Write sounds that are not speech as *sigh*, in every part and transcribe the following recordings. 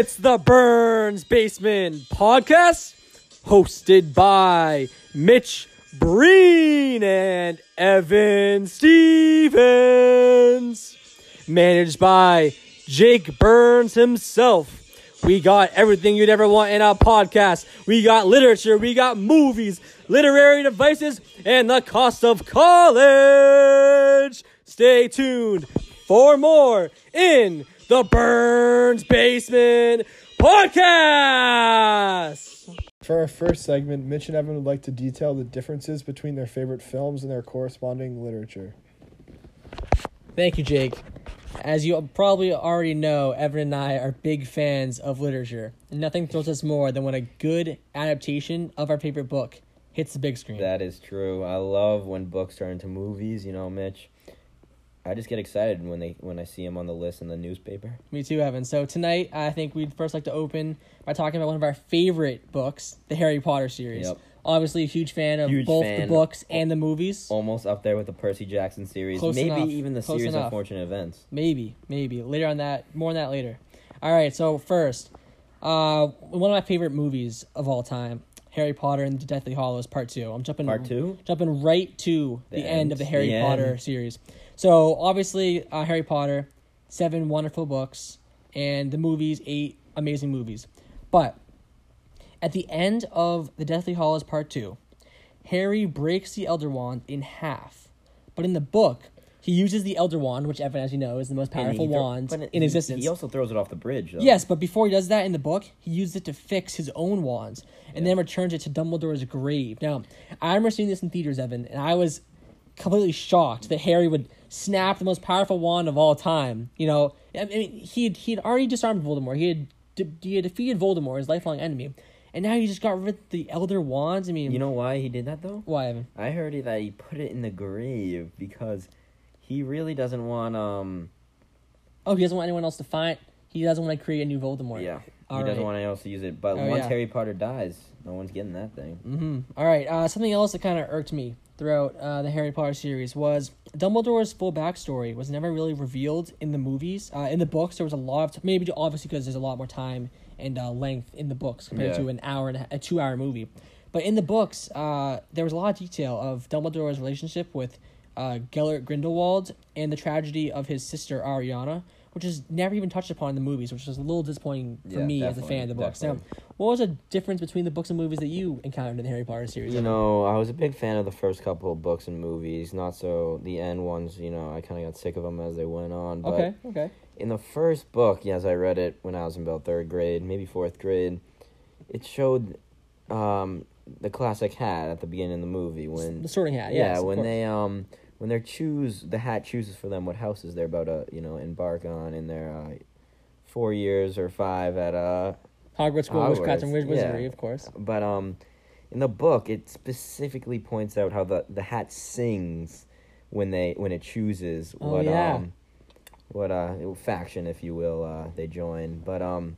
It's the Burns Basement Podcast, hosted by Mitch Breen and Evan Stevens, managed by Jake Burns himself. We got everything you'd ever want in a podcast. We got literature, we got movies, literary devices, and the cost of college. Stay tuned for more in the Burns Basement Podcast. For our first segment, Mitch and Evan would like to detail the differences between their favorite films and their corresponding literature. Thank you, Jake. As you probably already know, Evan and I are big fans of literature. And nothing thrills us more than when a good adaptation of our favorite book hits the big screen. That is true. I love when books turn into movies. You know, Mitch. I just get excited when they when I see him on the list in the newspaper. Me too, Evan. So tonight, I think we'd first like to open by talking about one of our favorite books, the Harry Potter series. Yep. Obviously, a huge fan of Huge both the books and the movies. Almost up there with the Percy Jackson series. Close Maybe enough. even the Close series enough. of fortunate events. Maybe, maybe later on that. More on that later. All right. So first, uh, one of my favorite movies of all time, Harry Potter and the Deathly Hallows Part Two. I'm jumping Part two? jumping right to the, The end end. of the Harry The Potter end. series. So obviously, uh, Harry Potter, seven wonderful books, and the movies, eight amazing movies. But at the end of the Deathly Hallows Part Two, Harry breaks the Elder Wand in half. But in the book, he uses the Elder Wand, which Evan, as you know, is the most powerful throw- wand in he- existence. He also throws it off the bridge. Though. Yes, but before he does that in the book, he used it to fix his own wands and then returns it to Dumbledore's grave. Now, I remember seeing this in theaters, Evan, and I was completely shocked that Harry would snap the most powerful wand of all time. You know, I mean, he had, he had already disarmed Voldemort. He had de- he had defeated Voldemort, his lifelong enemy, and now he just got rid of the Elder Wands. I mean, You know why he did that though? why, Evan? I heard that he put it in the grave because he really doesn't want um Oh, he doesn't want anyone else to find. He doesn't want to create a new Voldemort. yeah. All he doesn't want anyone else to use it. But Oh, once yeah. Harry Potter dies, no one's getting that thing. Mm-hmm. All right. Uh, something else that kind of irked me throughout uh, the Harry Potter series was Dumbledore's full backstory was never really revealed in the movies. Uh, in the books, there was a lot of maybe obviously because there's a lot more time and uh, length in the books compared Yeah. to an hour and a, a two-hour movie. But in the books, uh, there was a lot of detail of Dumbledore's relationship with uh, Gellert Grindelwald and the tragedy of his sister Ariana, which is never even touched upon in the movies, which was a little disappointing for Yeah, me as a fan of the books. Now, what was the difference between the books and movies that you encountered in the Harry Potter series? You know, I was a big fan of the first couple of books and movies. Not so the end ones. You know, I kind of got sick of them as they went on. But Okay, okay. in the first book, yes, I read it when I was in about third grade, maybe fourth grade. It showed um, the classic hat at the beginning of the movie when The Sorting Hat, yeah, yes, when they um when they choose the hat chooses for them what houses they're about to you know embark on in their uh, four years or five at uh Hogwarts School of Witchcraft and Wizardry, yeah. of course. but um in the book it specifically points out how the the hat sings when they when it chooses Oh, what yeah. um what uh faction if you will uh they join but um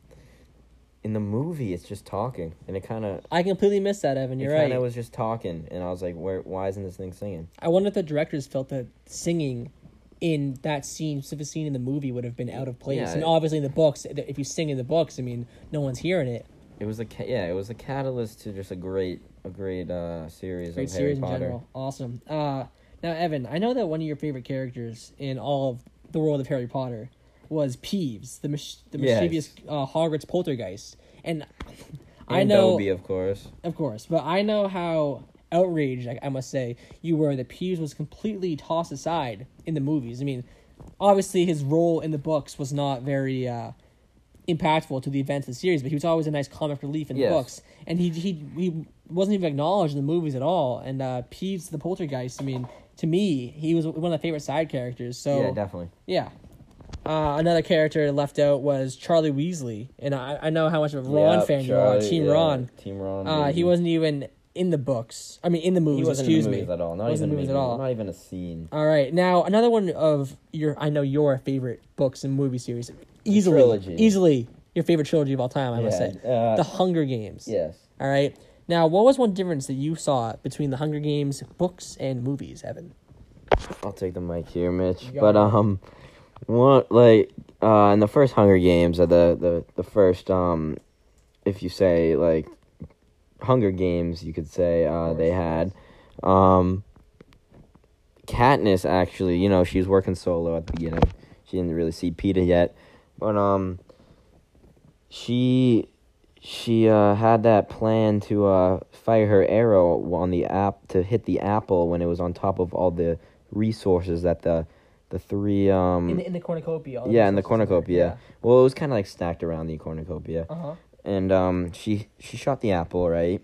in the movie it's just talking and it kind of I completely missed that, Evan. it You're kind right. of was just talking and I was like where why isn't this thing singing I wonder if the directors felt that singing in that scene, specific scene in the movie, would have been out of place. Yeah, and it- obviously, in the books, if you sing in the books, I mean, no one's hearing it. It was a ca- yeah, it was a catalyst to just a great a great uh series Great of series Harry in Potter. general. Awesome. Uh, now, Evan, I know that one of your favorite characters in all of the world of Harry Potter was Peeves, the mis- the Yes. mischievous uh, Hogwarts poltergeist. And I And know, Dobby, of course. Of course, but I know how outraged I, I must say you were that Peeves was completely tossed aside in the movies. I mean, obviously his role in the books was not very uh, impactful to the events of the series, but he was always a nice comic relief in the Yes. books, and he he he wasn't even acknowledged in the movies at all. And uh, Peeves the poltergeist, I mean, to me, he was one of my favorite side characters. So yeah, definitely. yeah. Uh, another character left out was Charlie Weasley, and I, I know how much of a Ron Yep, fan you are, Charlie, Team yeah, Ron. Team Ron. Uh, he wasn't even in the books. I mean, in the movies. He wasn't excuse in the me. movies at all. Not Wasn't in even the a movies at all. Not even a scene. All right, now another one of your, I know your favorite books and movie series, easily, trilogy. easily your favorite trilogy of all time. I must say, uh, The Hunger Games. Yes. All right. Now, what was one difference that you saw between The Hunger Games books and movies, Evan? I'll take the mic here, Mitch. But um, One like uh, in the first Hunger Games, or the the the first um, if you say like Hunger Games, you could say uh, they had um, Katniss actually. You know, she was working solo at the beginning. She didn't really see Peeta yet, but um, she she uh, had that plan to uh, fire her arrow on the app to hit the apple when it was on top of all the resources that the the three um in the, in the cornucopia. yeah in the there, cornucopia. Well, it was kind of like stacked around the cornucopia, Uh huh. and um she she shot the apple right,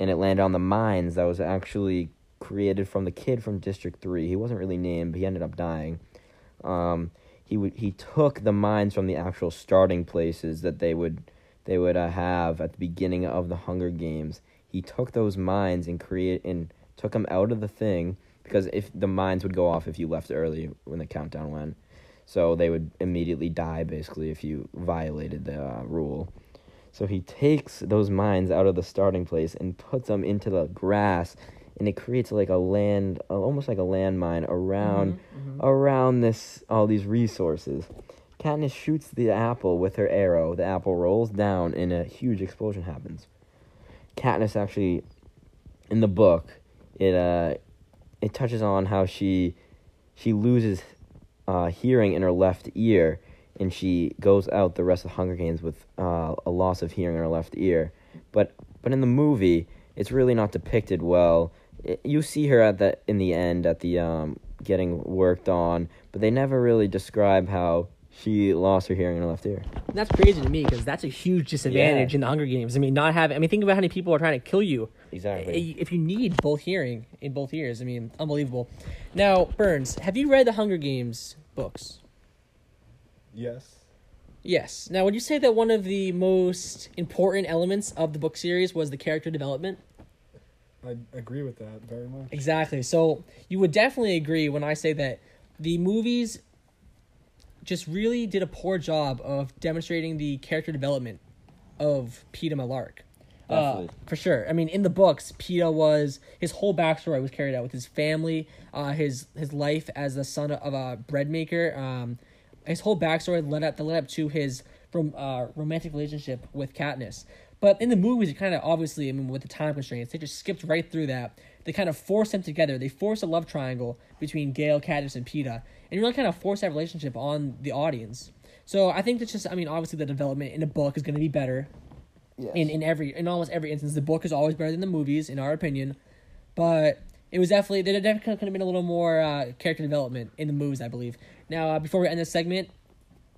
and it landed on the mines that was actually created from the kid from District Three. He wasn't really named, but he ended up dying. Um, he would he took the mines from the actual starting places that they would they would uh, have at the beginning of the Hunger Games. He took those mines and create and took them out of the thing because if the mines would go off if you left early when the countdown went, so they would immediately die basically if you violated the uh, rule. So he takes those mines out of the starting place and puts them into the grass, and it creates like a land, almost like a landmine around Mhm, mhm. around this all these resources. Katniss shoots the apple with her arrow. The apple rolls down, and a huge explosion happens. Katniss actually, in the book, it uh, it touches on how she she loses uh, hearing in her left ear, and she goes out the rest of the Hunger Games with uh, a loss of hearing in her left ear. But but in the movie, it's really not depicted well. It, you see her at the in the end at the um, getting worked on, but they never really describe how she lost her hearing in her left ear. That's crazy to me because that's a huge disadvantage Yeah. in the Hunger Games. I mean, not having. I mean, think about how many people are trying to kill you. Exactly. If you need both hearing in both ears, I mean, unbelievable. Now, Burns, have you read the Hunger Games books? Yes. Yes. Now, would you say that one of the most important elements of the book series was the character development? I agree with that very much. Exactly. So you would definitely agree when I say that the movies just really did a poor job of demonstrating the character development of Peeta Mellark. Uh, for sure. I mean, in the books, Peeta was his whole backstory was carried out with his family, uh, his his life as the son of a bread maker. Um, his whole backstory led up that led up to his rom- uh, romantic relationship with Katniss. But in the movies, it kind of obviously, I mean, with the time constraints, they just skipped right through that. They kind of forced them together. They forced a love triangle between Gale, Katniss, and Peeta, and you really kind of force that relationship on the audience. So I think that's just, I mean, obviously the development in the book is going to be better in in every in almost every instance. The book is always better than the movies, in our opinion. But it was definitely there definitely could have been a little more uh, character development in the movies, I believe. Now, uh, before we end this segment,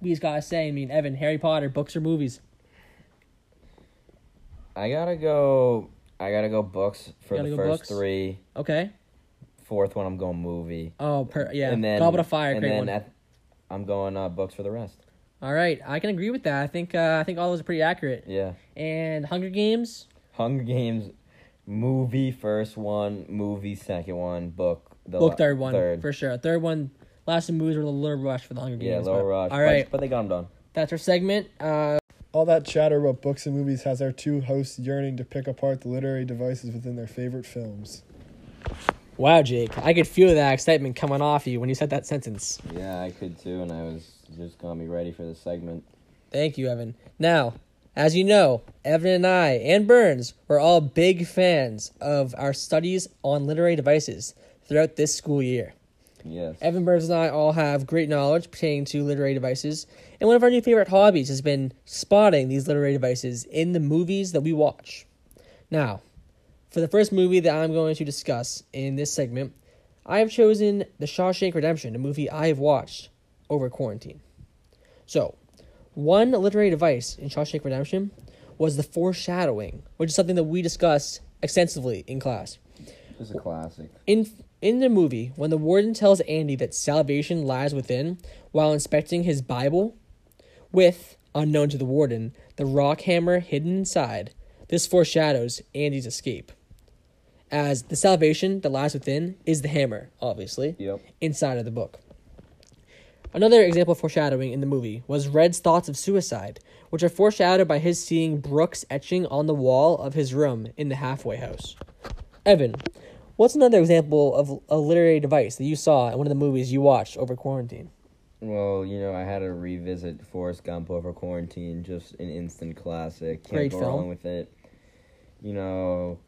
we just gotta say, I mean, Evan, Harry Potter, books or movies? I gotta go. I gotta go books for Gotta the go first books? three. Okay. Fourth one, I'm going movie. Oh, per, yeah. And then Goblet of Fire, And great then one. at, I'm going uh, books for the rest. All right, I can agree with that. I think uh, I think all those are pretty accurate. Yeah. And Hunger Games, Hunger Games, movie first one, movie second one, book the book third one Third. for sure. Third one, last of movies were a little rush for the Hunger yeah, Games. lower but- rush. All but- but, they got them done. that's our segment. Uh, All that chatter about books and movies has our two hosts yearning to pick apart the literary devices within their favorite films. Wow, Jake, I could feel that excitement coming off you when you said that sentence. Yeah, I could too, and I was just gonna be ready for the segment. Thank you, Evan. Now, as you know, Evan and I and Burns were all big fans of our studies on literary devices throughout this school year. Yes. Evan Burns and I all have great knowledge pertaining to literary devices, and one of our new favorite hobbies has been spotting these literary devices in the movies that we watch. Now, for the first movie that I'm going to discuss in this segment, I have chosen The Shawshank Redemption, a movie I have watched over quarantine. So, one literary device in Shawshank Redemption was the foreshadowing, which is something that we discussed extensively in class. Is a classic. In in the movie, when the warden tells Andy that salvation lies within while inspecting his Bible, with, unknown to the warden, the rock hammer hidden inside, this foreshadows Andy's escape. As the salvation that lies within is the hammer, obviously, Yep. inside of the book. Another example of foreshadowing in the movie was Red's thoughts of suicide, which are foreshadowed by his seeing Brooks etching on the wall of his room in the halfway house. Evan, what's another example of a literary device that you saw in one of the movies you watched over quarantine? Well, you know, I had to revisit Forrest Gump over quarantine. Just an instant classic. Can't Great go film. wrong with it. You know,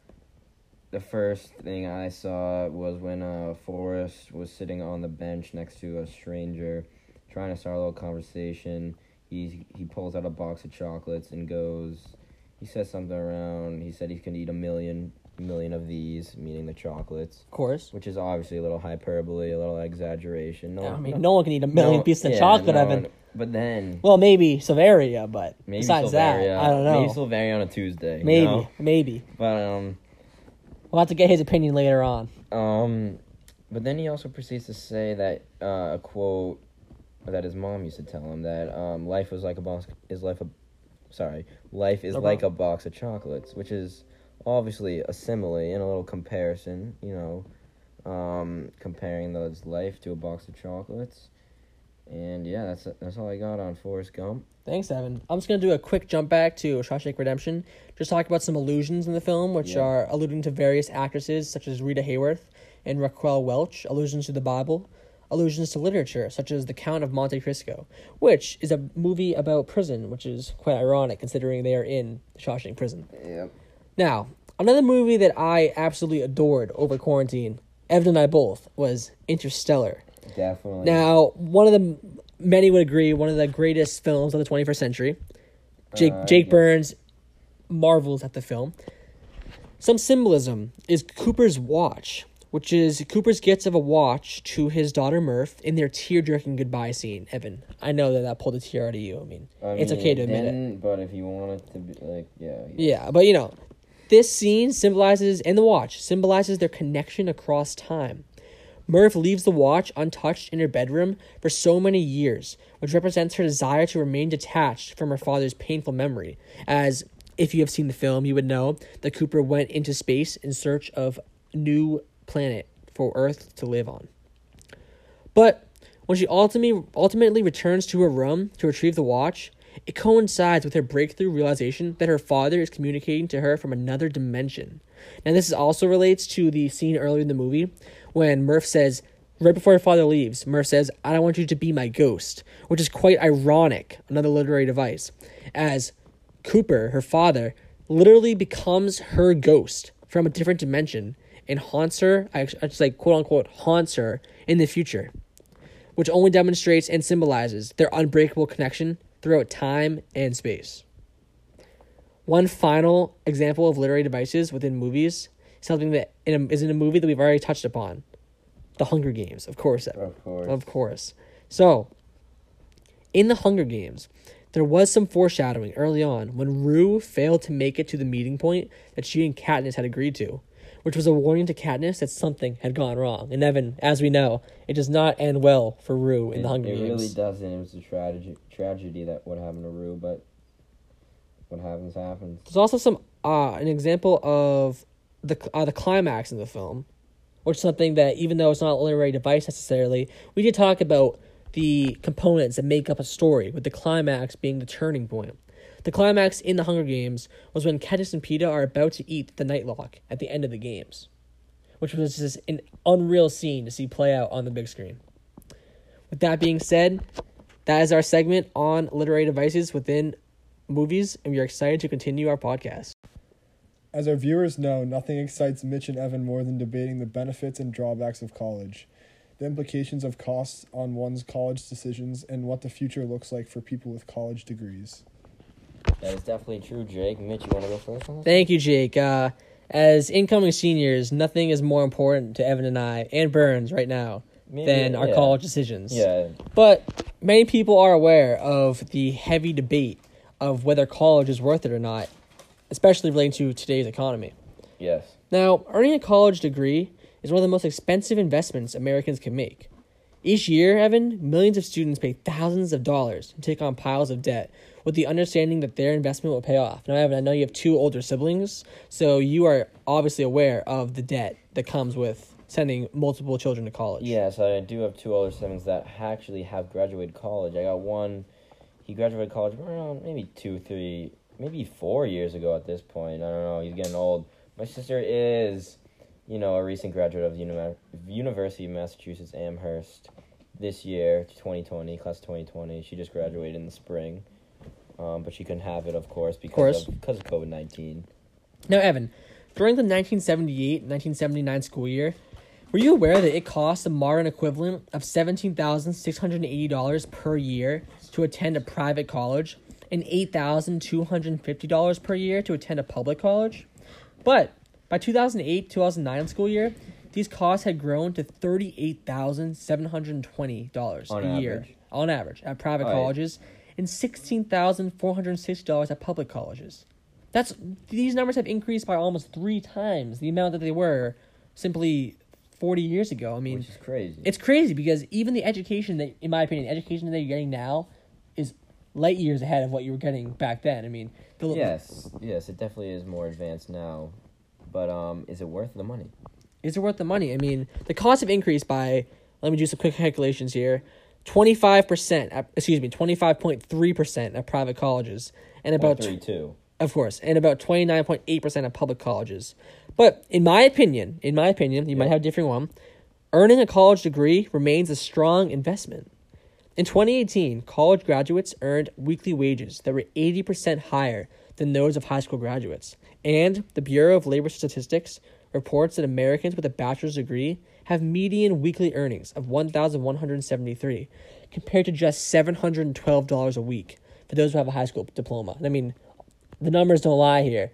the first thing I saw was when uh, Forrest was sitting on the bench next to a stranger, trying to start a little conversation. He he pulls out a box of chocolates and goes. He says something around. He said he can eat a million million of these, meaning the chocolates, Of course. which is obviously a little hyperbole, a little exaggeration. No, I mean, no one can eat a million no- pieces of yeah, chocolate, no Evan. one- But then Well, maybe Silveria, but maybe besides Silveria, that, I don't know. Maybe Silveria on a Tuesday. you maybe, know? maybe. But um We'll have to get his opinion later on. um, but then he also proceeds to say that uh, a quote that his mom used to tell him that um life was like a box is life a sorry life is No like a box of chocolates, which is obviously a simile and a little comparison. You know, um, comparing those life to a box of chocolates. And yeah, that's that's all I got on Forrest Gump. Thanks, Evan. I'm just gonna do a quick jump back to Shawshank Redemption. Just talk about some allusions in the film, which Yeah. are alluding to various actresses such as Rita Hayworth and Raquel Welch. Allusions to the Bible, allusions to literature such as The Count of Monte Cristo, which is a movie about prison, which is quite ironic considering they are in the Shawshank prison. Yep. Now, another movie that I absolutely adored over quarantine, Evan and I both, was Interstellar. Definitely. Now, one of the many would agree one of the greatest films of the 21st century. Jake Uh, Jake yes. Burns marvels at the film. Some symbolism is Cooper's watch, which is Cooper's gifts of a watch to his daughter Murph in their tear-jerking goodbye scene. Evan, I know that that pulled a tear out of you. I mean, I it's mean, okay to admit it. But if you want it to be like, yeah, Yeah, but you know, this scene symbolizes, and the watch symbolizes their connection across time. Murph leaves the watch untouched in her bedroom for so many years, which represents her desire to remain detached from her father's painful memory. As if you have seen the film, you would know that Cooper went into space in search of new planet for Earth to live on. But when she ultimately ultimately returns to her room to retrieve the watch, it coincides with her breakthrough realization that her father is communicating to her from another dimension. Now, this also relates to the scene earlier in the movie when Murph says, right before her father leaves, Murph says, I don't want you to be my ghost, which is quite ironic, another literary device, as Cooper, her father, literally becomes her ghost from a different dimension and haunts her, I just like quote unquote, haunts her in the future which only demonstrates and symbolizes their unbreakable connection throughout time and space. One final example of literary devices within movies, something that in a, is in a movie that we've already touched upon, The Hunger Games, of course. Of course. Of course. So, in the Hunger Games, there was some foreshadowing early on when Rue failed to make it to the meeting point that she and Katniss had agreed to, which was a warning to Katniss that something had gone wrong. And Evan, as we know, it does not end well for Rue in it, the Hunger it Games. It really doesn't. It was a tragedy, tragedy that what happened to Rue, but what happens happens. There's also some uh, an example of the uh, the climax in the film, which is something that even though it's not a literary device necessarily, we did talk about the components that make up a story, with the climax being the turning point. The climax in the Hunger Games was when Katniss and Peeta are about to eat the Nightlock at the end of the games, which was just an unreal scene to see play out on the big screen. With that being said, that is our segment on literary devices within movies, and we are excited to continue our podcast. As our viewers know, nothing excites Mitch and Evan more than debating the benefits and drawbacks of college, the implications of costs on one's college decisions, and what the future looks like for people with college degrees. That is definitely true, Jake. Mitch, you want to go first on this? Thank you, Jake. Uh, as incoming seniors, nothing is more important to Evan and I and Burns right now Maybe, than our yeah. college decisions. Yeah, But many people are aware of the heavy debate of whether college is worth it or not, especially relating to today's economy. yes. Now, earning a college degree is one of the most expensive investments Americans can make. Each year, Evan, millions of students pay thousands of dollars and take on piles of debt with the understanding that their investment will pay off. Now, Evan, I know you have two older siblings, so you are obviously aware of the debt that comes with sending multiple children to college. Yes, I do have two older siblings that actually have graduated college. I got one, he graduated college around maybe two, three, maybe four years ago at this point. I don't know. He's getting old. My sister is, you know, a recent graduate of the Uni- University of Massachusetts Amherst. this year, 2020, class 2020. She just graduated in the spring, um, but she couldn't have it, of course, because course. of because of COVID 19. Now, Evan, during the 1978-1979 school year, were you aware that it cost a modern equivalent of $17,680 per year to attend a private college and $8,250 per year to attend a public college? But by 2008-2009 school year, these costs had grown to $38,720 On a year average? on average at private colleges and $16,460 at public colleges. That's these numbers have increased by almost three times the amount that they were simply forty years ago. I mean, which is crazy. it's crazy because even the education that, in my opinion, the education that you're getting now light years ahead of what you were getting back then. I mean, the, yes, yes, it definitely is more advanced now, but um, is it worth the money? is it worth the money? I mean, the costs have increased by. Let me do some quick calculations here. Twenty five percent, excuse me, twenty five point three percent at private colleges, and about three two. Of course, and about 29.8% of public colleges. But in my opinion, in my opinion, you might have a different one, earning a college degree remains a strong investment. In 2018, college graduates earned weekly wages that were 80% higher than those of high school graduates. And the Bureau of Labor Statistics reports that Americans with a bachelor's degree have median weekly earnings of 1173 compared to just $712 a week for those who have a high school diploma. I mean, the numbers don't lie here.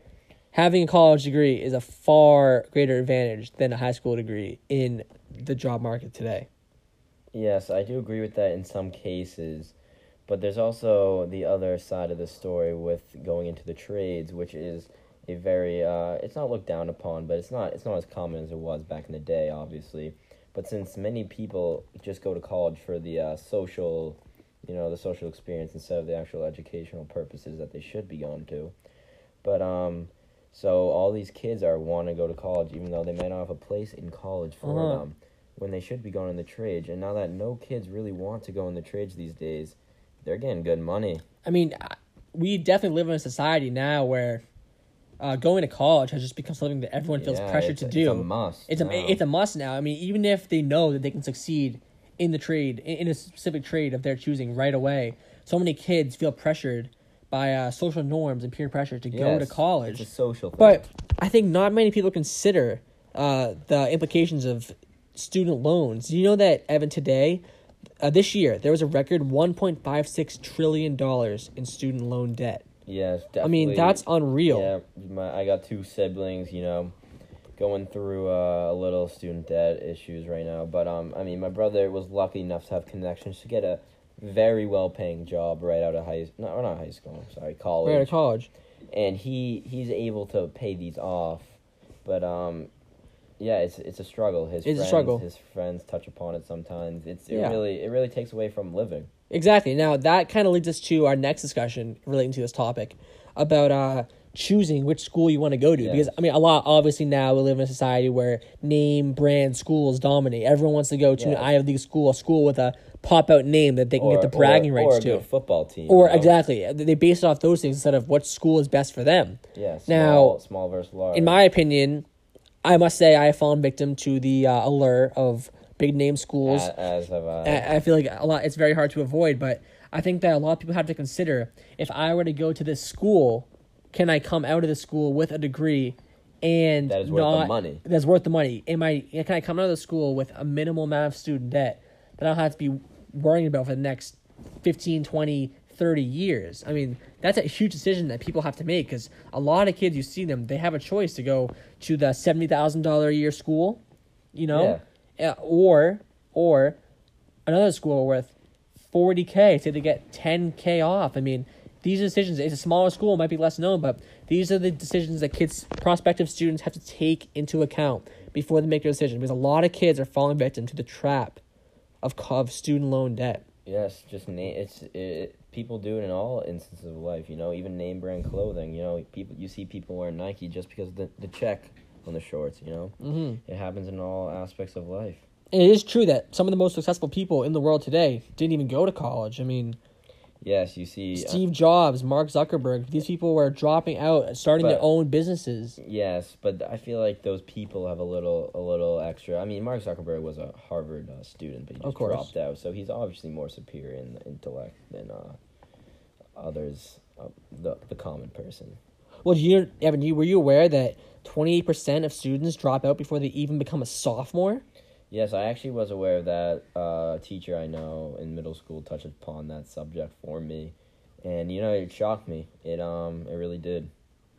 Having a college degree is a far greater advantage than a high school degree in the job market today. Yes, I do agree with that in some cases, but there's also the other side of the story with going into the trades, which is a very uh, it's not looked down upon, but it's not it's not as common as it was back in the day, obviously. But since many people just go to college for the uh, social, you know, the social experience instead of the actual educational purposes that they should be going to, but um, so all these kids are want to go to college even though they may not have a place in college for Uh-huh. them when they should be going in the trades. And now that no kids really want to go in the trades these days, they're getting good money. I mean, we definitely live in a society now where uh, going to college has just become something that everyone feels Yeah, pressured to a- do. It's a must. It's a now. it's a must now. I mean, even if they know that they can succeed in the trade in, a specific trade of their choosing right away, so many kids feel pressured by uh, social norms and peer pressure to go to college. It's a social thing. But I think not many people consider uh, the implications of student loans. You know that Evan today, uh, this year, there was a record one point five six trillion dollars in student loan debt. yes, definitely. I mean, that's unreal. Yeah, my, I got two siblings, you know, going through uh, a little student debt issues right now. But um, I mean, my brother was lucky enough to have connections to get a very well paying job right out of high no not high school, sorry, college. Right out of college. and he he's able to pay these off, but um, yeah, it's it's a struggle. His It's a friends, struggle. His friends touch upon it sometimes. It's it Yeah. really it really takes away from living. Exactly. Now that kind of leads us to our next discussion relating to this topic about uh choosing which school you want to go to Yes. because I mean a lot obviously now we live in a society where name brand schools dominate. Everyone wants to go to Yes. an Ivy League school, a school with a pop out name that they can get the bragging or, rights or a to. football team. Or you know? exactly, they base it off those things instead of what school is best for them. Yeah. Now, Small, small versus large. In my opinion, I must say I have fallen victim to the uh, allure of big name schools. As I. I I feel like a lot. It's very hard to avoid, but I think that a lot of people have to consider if I were to go to this school, can I come out of the school with a degree, and That is worth the money. that's worth the money? Am I can I come out of the school with a minimal amount of student debt that I'll have to be worrying about for the next 15, 20, 30 years? I mean, that's a huge decision that people have to make because a lot of kids, you see them, they have a choice to go to the seventy thousand dollar a year school, you know, uh, or or another school with 40k say they get 10k off i mean these are decisions it's a smaller school might be less known but these are the decisions that kids prospective students have to take into account before they make their decision because a lot of kids are falling victim to the trap of, of student loan debt Yes, just name. It's it, people do it in all instances of life. You know, even name brand clothing. You know, people you see people wearing Nike just because of the the check on the shorts. You know, mm-hmm. it happens in all aspects of life. and it is true that some of the most successful people in the world today didn't even go to college i mean Yes, you see. uh, Steve Jobs, Mark Zuckerberg. These people were dropping out, starting their own businesses. Yes, but I feel like those people have a little a little extra. I mean, Mark Zuckerberg was a Harvard uh, student, but he just dropped out, so he's obviously more superior in intellect than uh, others, uh, the the common person. Well, you, Evan, you were you aware that twenty eight percent of students drop out before they even become a sophomore? Yes, I actually was aware of that. Uh, a teacher I know in middle school touched upon that subject for me, and you know it shocked me. It um it really did.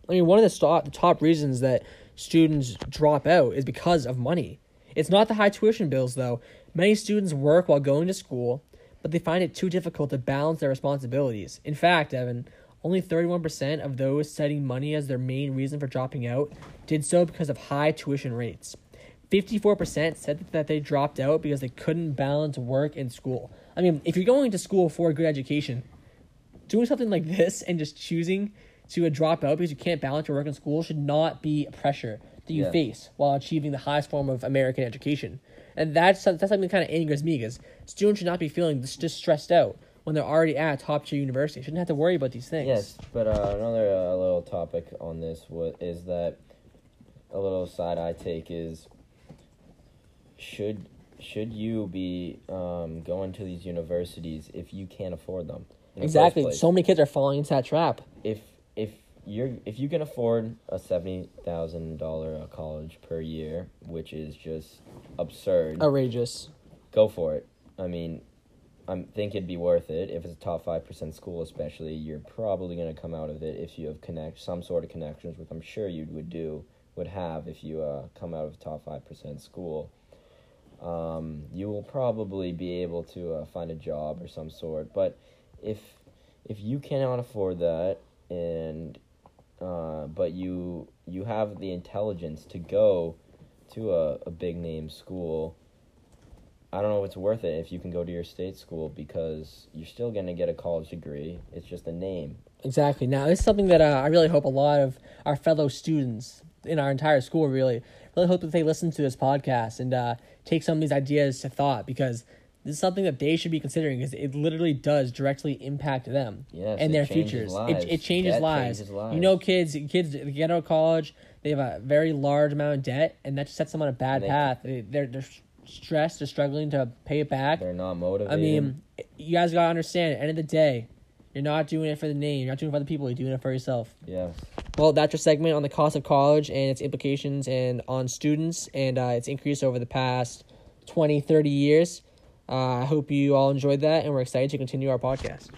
I mean, one of the, sto- the top reasons that students drop out is because of money. It's not the high tuition bills, though. Many students work while going to school, but they find it too difficult to balance their responsibilities. In fact, Evan, only 31% of those citing money as their main reason for dropping out did so because of high tuition rates. 54% said that they dropped out because they couldn't balance work and school. I mean, if you're going to school for a good education, doing something like this and just choosing to uh, drop out because you can't balance your work and school should not be a pressure that you Yeah. face while achieving the highest form of American education. And that's that's something that kind of angers me because students should not be feeling this, just stressed out when they're already at top tier university. Shouldn't have to worry about these things. Yes, but uh, another uh, little topic on this wa- is that a little side I take is should should you be um, going to these universities if you can't afford them? the exactly. So many kids are falling into that trap. if if you're if you can afford a seventy thousand dollar college per year, which is just absurd, Outrageous. go for it. I mean, I think it'd be worth it if it's a top five percent school, especially. You're probably gonna come out of it if you have connect some sort of connections, which I'm sure you would do would have if you uh, come out of a top five percent school. Um, you will probably be able to uh, find a job or some sort, but if if you cannot afford that and uh, but you you have the intelligence to go to a, a big name school I don't know if it's worth it if you can go to your state school because you're still going to get a college degree. It's just a name. Exactly. Now, is something that uh, I really hope a lot of our fellow students in our entire school really, really hope that they listen to this podcast and uh, take some of these ideas to thought because this is something that they should be considering because it literally does directly impact them Yes, and their futures. lives. It, it changes lives. changes lives. You know, kids, kids get out of college, they have a very large amount of debt, and that just sets them on a bad They- path. They, they're they're stressed, they're struggling to pay it back. They're not motivated. I mean, you guys gotta understand. At the end of the day, you're not doing it for the name. You're not doing it for the people. You're doing it for yourself. yes. Well, that's your segment on the cost of college and its implications and on students and uh, its increase over the past 20, 30 years. Uh, I hope you all enjoyed that, and we're excited to continue our podcast.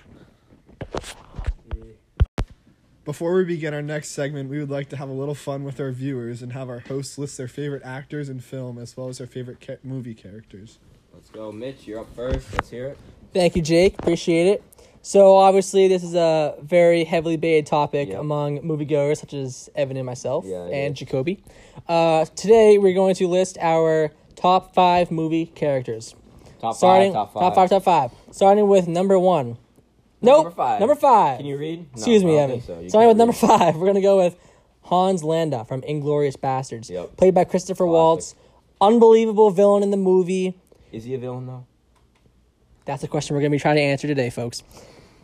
Before we begin our next segment, we would like to have a little fun with our viewers and have our hosts list their favorite actors in film as well as their favorite ca- movie characters. Let's go, Mitch. You're up first. Let's hear it. Thank you, Jake. Appreciate it. So, obviously, this is a very heavily debated topic Yep. among moviegoers such as Evan and myself Yeah, and is. Jacoby. Uh, today, we're going to list our top five movie characters. Top Starting five. Top five. top five, top five. Starting with number one. Nope. Number five. Number five. Can you read? No, Excuse me, Evan. so. Starting with number five, we're gonna go with Hans Landa from Inglourious Basterds, Yep. played by Christopher Classic. Waltz. Unbelievable villain in the movie. Is he a villain though? That's a question we're gonna be trying to answer today, folks.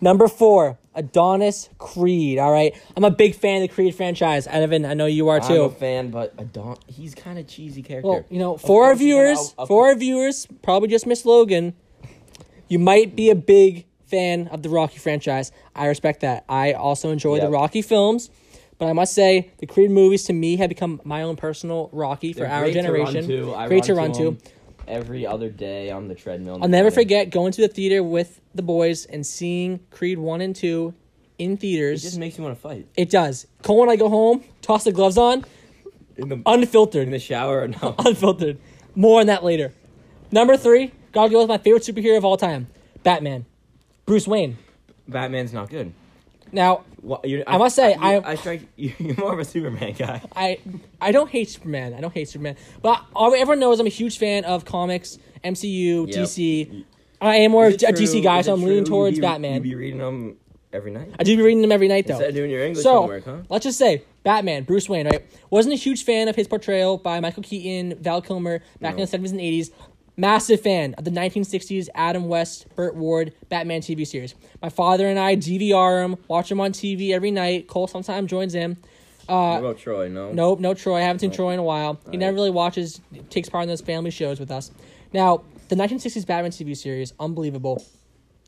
Number four, Adonis Creed. All right, I'm a big fan of the Creed franchise. Evan, I know you are too. I'm a fan, but I don't. He's kind of cheesy character. Well, you know, for our course you're gonna- viewers, for our viewers, probably just Miss Logan, you might be a big fan of the Rocky franchise. I respect that. I also enjoy the Rocky films, but I must say the Creed movies to me have become my own personal Rocky for They're our great to run generation. to. I great to run to to. them every other day on the treadmill. I'll never forget going to the theater with the boys and seeing Creed one and two in It theaters. just makes you want to fight It does. Cole and I go home, toss the gloves on, in the unfiltered. in the shower. No, *laughs* unfiltered. More on that later. Number three, gotta go with my favorite superhero of all time, Batman, Bruce Wayne. Batman's not good. Now, What, you, I must say, you, I- I strike you, *laughs* you're more of a Superman guy. I I don't hate Superman. I don't hate Superman, but all- everyone knows I'm a huge fan of comics, MCU, Yep. DC. I am more of a DC guy, so I'm leaning towards you be, Batman. You be reading them every night I do be reading them every night though. instead of doing your English So homework, huh? let's just say Batman, Bruce Wayne, right? Wasn't a huge fan of his portrayal by Michael Keaton, Val Kilmer back in the seventies and eighties. Massive fan of the 1960s Adam West, Burt Ward Batman TV series. My father and I DVR him, watch him on TV every night. Cole sometimes joins in. what about Troy? No. Nope, no Troy. I haven't seen. Troy in a while. He never Right. really watches, takes part in those family shows with us. Now, the 1960s Batman TV series, unbelievable.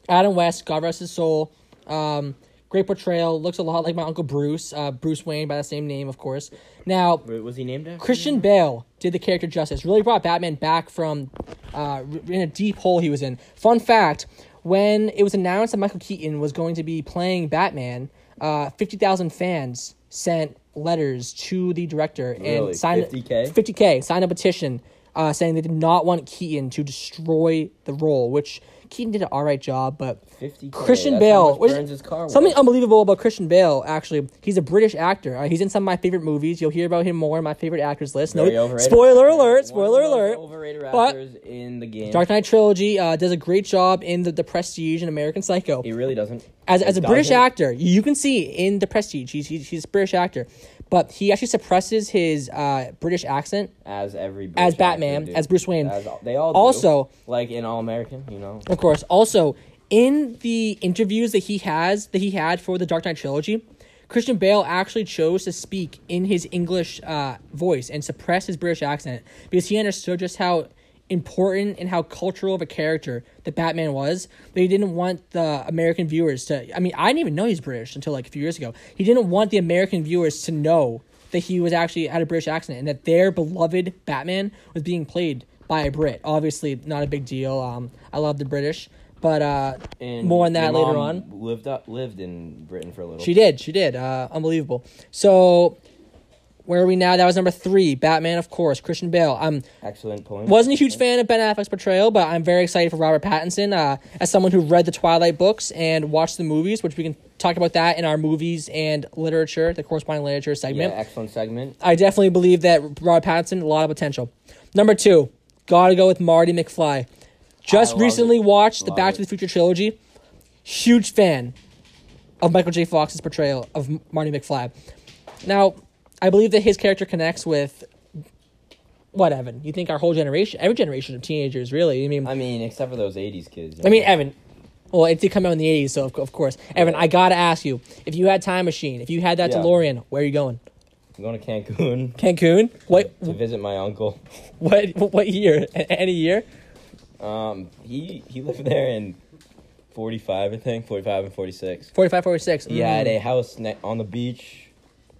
Adam West, God rest his soul. Um, great portrayal. Looks a lot like my uncle Bruce, uh, Bruce Wayne by the same name, of course. Now, Wait, Was he named after? Christian Bale did the character justice. Really brought Batman back from uh, in a deep hole he was in. Fun fact: when it was announced that Michael Keaton was going to be playing Batman, uh, fifty thousand fans sent letters to the director Really? and signed 50K? Fifty k signed a petition uh, saying they did not want Keaton to destroy the role, which Keaton did an all right job, but 50K, Christian Bale. which- something unbelievable about Christian Bale. Actually, he's a British actor. Uh, he's in some of my favorite movies. You'll hear about him more in my favorite actors list. Very no, overrated. spoiler alert! Spoiler alert! Overrated But- in the game. Dark Knight trilogy uh, does a great job in the, the Prestige and American Psycho. He really doesn't. As, as a British doesn't. actor, you can see in the Prestige he's, he's he's a British actor, but he actually suppresses his uh, British accent. as every As Batman, actor as Bruce Wayne. As they all do. Also- like in All American, you know. Of course. Also, in the interviews that he has that he had for the Dark Knight trilogy, Christian Bale actually chose to speak in his English uh, voice and suppress his British accent because he understood just how important and how cultural of a character that Batman was. That he didn't want the American viewers to. I mean, I didn't even know he's British until like a few years ago. He didn't want the American viewers to know that he was actually had a British accent and that their beloved Batman was being played by a Brit. Obviously, not a big deal. Um, I love the British, but uh, And more on that later on. Lived up, lived in Britain for a little. She did. She did. Uh, unbelievable. So, where are we now? That was number three. Batman, of course. Christian Bale. Um, Excellent point. wasn't a huge fan of Ben Affleck's portrayal, but I'm very excited for Robert Pattinson. Uh, as someone who read the Twilight books and watched the movies, which we can talk about that in our movies and literature, the corresponding literature segment. Yeah, excellent segment. I definitely believe that Robert Pattinson, a lot of potential. Number two, gotta go with Marty McFly. Just recently it. watched the Love Back it. to the Future trilogy. Huge fan of Michael J. Fox's portrayal of Marty McFly. Now, I believe that his character connects with what Evan? You think our whole generation, every generation of teenagers, really? I mean, I mean, except for those '80s kids. I mean, Evan. Well, it did come out in the '80s, so of, of course, Evan. I gotta ask you: if you had time machine, if you had that Yeah. DeLorean, where are you going? I'm going to Cancun Cancun? What? to visit my uncle. *laughs* What? What year? A- Any year? Um, he he lived there in 45, I think, 45 and 46. 45, 46. He had Mm. a house ne- on the beach,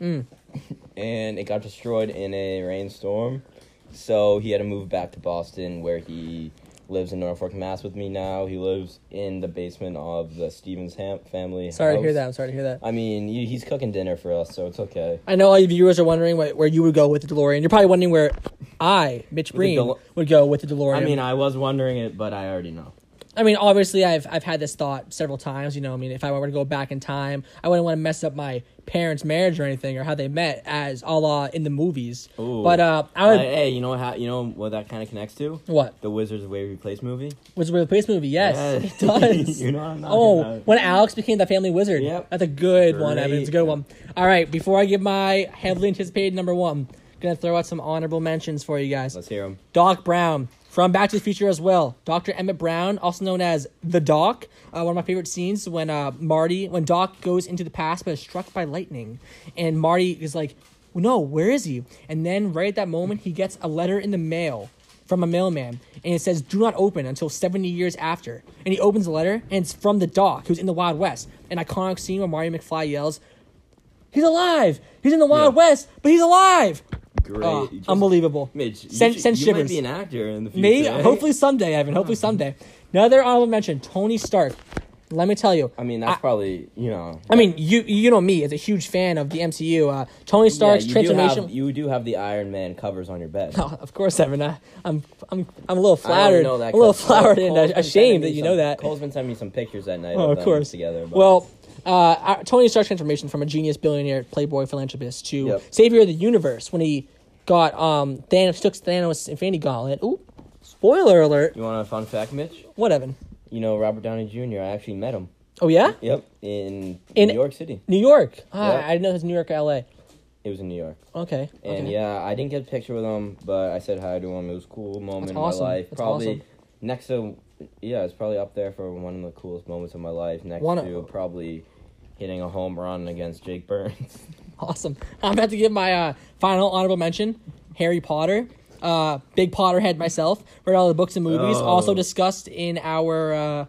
Mm. *laughs* and it got destroyed in a rainstorm. So he had to move back to Boston, where he lives in Norfolk, Mass. With me now. He lives in the basement of the Stevens ham- family. Sorry to hear that. I'm sorry to hear that. I mean, he's cooking dinner for us, so it's okay. I know all you viewers are wondering what, where you would go with the DeLorean. You're probably wondering where I, Mitch Breen, Del- would go with the DeLorean. I mean, I was wondering it, but I already know. I mean, obviously, I've I've had this thought several times. You know, I mean, if I were to go back in time, I wouldn't want to mess up my parents' marriage or anything, or how they met, as a la in the movies. Ooh. But uh, I would. Uh, hey, you know how you know what that kind of connects to? what The Wizards of Waverly Place movie. was the Place movie? Yes, Yeah. it *laughs* does. you know I'm Oh, when Alex became the family wizard. Yep. That's a good one, Evan. It's a Great. good one. All right, before I give my heavily anticipated number one, gonna throw out some honorable mentions for you guys. Let's hear them. Doc Brown from Back to the Future as well. Dr. Emmett Brown, also known as the Doc. Uh, one of my favorite scenes when uh, Marty, when Doc goes into the past but is struck by lightning, and Marty is like, "No, where is he?" And then right at that moment, he gets a letter in the mail from a mailman, and it says, "Do not open until seventy years after." And he opens the letter, and it's from the Doc, who's in the Wild West. An iconic scene where Marty McFly yells, "He's alive! He's in the Wild Yeah. West, but he's alive!" Great. Oh, Just- unbelievable. Mitch, you, Send- should- send you shivers. might be an actor in the future. Me, eh? hopefully someday, Evan. Hopefully someday. Another honorable mention: Tony Stark. Let me tell you. I mean, that's I- probably you know. I mean, you you know me as a huge fan of the MCU. Uh, Tony yeah, you transformation. Do have, you do have the Iron Man covers on your bed. Oh, *laughs* of course, Evan. I, I'm I'm I'm a little I flattered. know that a little flattered Cole- and Cole's been sending ashamed that you some- know that. Cole's been sending me some pictures that night. Oh, of, of course. Together. But Well, uh, uh, Tony Stark's transformation from a genius billionaire playboy philanthropist to Yep. savior of the universe when he got um Thanos took Thanos Infinity Gauntlet. Ooh, spoiler alert. you want a fun fact, Mitch? What, Evan? You know Robert Downey Jr. I actually met him. Oh yeah, Yep, in, In- New York City. New York. Ah, Yeah. I didn't know it was New York, or L.A. It was in New York. Okay. And okay. yeah, I didn't get a picture with him, but I said hi to him. It was a cool moment That's in awesome. my life. That's probably awesome. next to, yeah, it's probably up there for one of the coolest moments of my life. Next One- to probably hitting a home run against Jake Burns. *laughs* Awesome. I'm about to give my uh, final honorable mention Harry Potter. Uh, big Potterhead myself. Read all the books and movies. Oh. Also discussed in our uh,